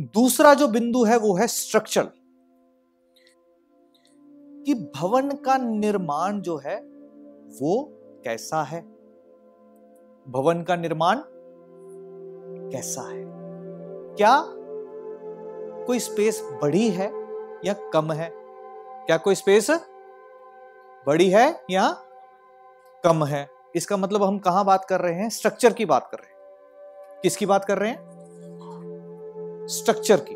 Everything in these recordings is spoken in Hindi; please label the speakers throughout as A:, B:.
A: दूसरा जो बिंदु है वो है स्ट्रक्चर कि भवन का निर्माण जो है, वो कैसा है? भवन का निर्माण कैसा है? क्या कोई स्पेस बड़ी है या कम है? क्या कोई स्पेस बड़ी है या कम है? इसका मतलब हम कहाँ बात कर रहे हैं? स्ट्रक्चर की बात कर रहे हैं. किसकी बात कर रहे हैं? स्ट्रक्चर की।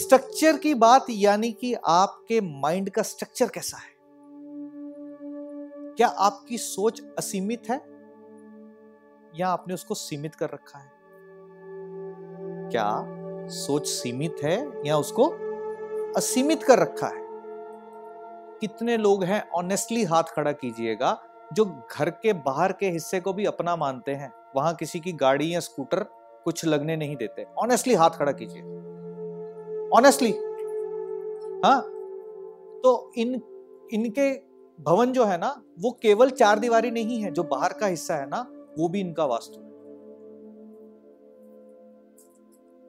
A: स्ट्रक्चर की बात यानी कि आपके माइंड का स्ट्रक्चर कैसा है? क्या आपकी सोच असीमित है? या आपने उसको सीमित कर रखा है? क्या सोच सीमित है या उसको असीमित कर रखा है? कितने लोग हैं ऑनेस्टली हाथ खड़ा कीजिएगा, जो घर के बाहर के हिस्से को भी अपना मानते हैं। वहाँ किसी की गाड़ी या स्कूटर कुछ लगने नहीं देते। ऑनेस्टली हाथ खड़ा कीजिए। ऑनेस्टली हाँ? तो इन, इनके भवन जो है ना, वो केवल चार दीवारी नहीं है, जो बाहर का हिस्सा है ना, वो भी इनका वास्तु है।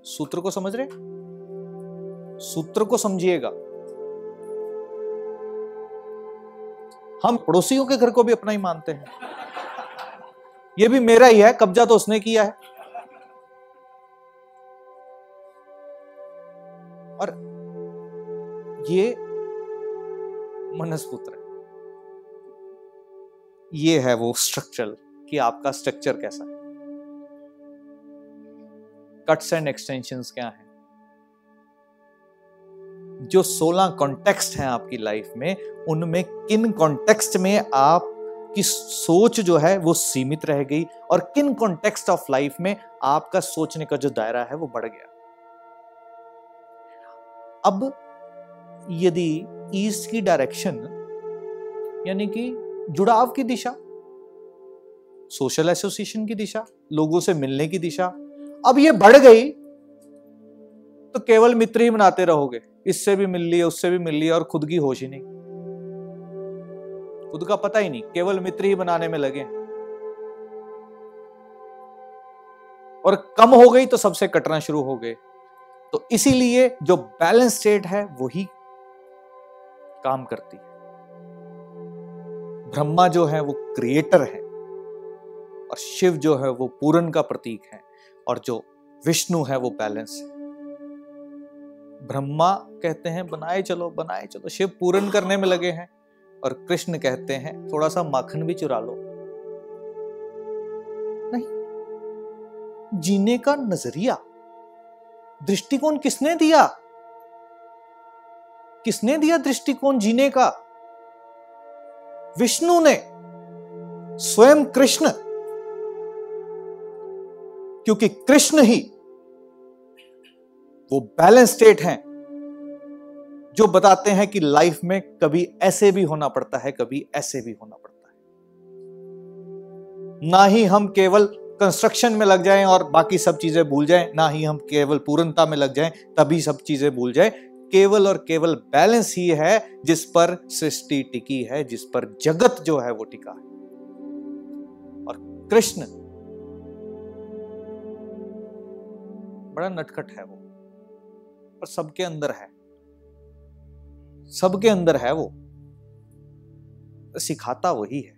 A: सूत्र को समझ रहे? सूत्र को समझिएगा। हम पड़ोसियों के घर को भी अपना ही मानते हैं। ये भी मेरा ही है, कब्जा तो उसने किया है। ये मनसपुत्र है। ये है वो स्ट्रक्चर कि आपका स्ट्रक्चर कैसा है। कट्स एंड एक्सटेंशन क्या है? जो 16 कॉन्टेक्स्ट हैं आपकी लाइफ में, उनमें किन कॉन्टेक्स्ट में आप की सोच जो है वो सीमित रह गई और किन कॉन्टेक्स्ट ऑफ़ लाइफ में आपका सोचने का जो दायरा है वो बढ़ गया। अब यदि ईस्ट की डायरेक्शन यानी कि जुड़ाव की दिशा सोशल एसोसिएशन की दिशा, लोगों से मिलने की दिशा, अब ये बढ़ गई तो केवल मित्र ही बनाते रहोगे। इससे भी मिल लिया उससे भी मिल लिया और खुद की होश ही नहीं। खुद का पता ही नहीं, केवल मित्र ही बनाने में लगे और कम हो गई तो सबसे कटना शुरू हो गए। तो इसीलिए जो बैलेंस स्टेट है, वही काम करती है। ब्रह्मा जो है वो क्रिएटर है और शिव जो है वो पूरन का प्रतीक है और जो विष्णु है वो बैलेंस है। ब्रह्मा कहते हैं, बनाए चलो बनाए चलो। शिव पूरन करने में लगे हैं और कृष्ण कहते हैं थोड़ा सा माखन भी चुरा लो। नहीं, जीने का नज़रिया, दृष्टिकोण किसने दिया? किसने दिया दृष्टिकोण जीने का? विष्णु ने, स्वयं कृष्ण। क्योंकि कृष्ण ही वो बैलेंस स्टेट हैं, जो बताते हैं कि लाइफ में कभी ऐसे भी होना पड़ता है, कभी ऐसे भी होना पड़ता है। ना ही हम केवल कंस्ट्रक्शन में लग जाएँ और बाकी सब चीज़ें भूल जाएँ, ना ही हम केवल पूर्णता में लग जाएँ, तभी सब चीज़ें भूल जाएँ। केवल और केवल बैलेंस ही है जिस पर सृष्टि टिकी है, जिस पर जगत जो है वो टिका है। और कृष्ण, बड़ा नटखट है वो पर सबके अंदर है। सबके अंदर है वो सिखाता वही है।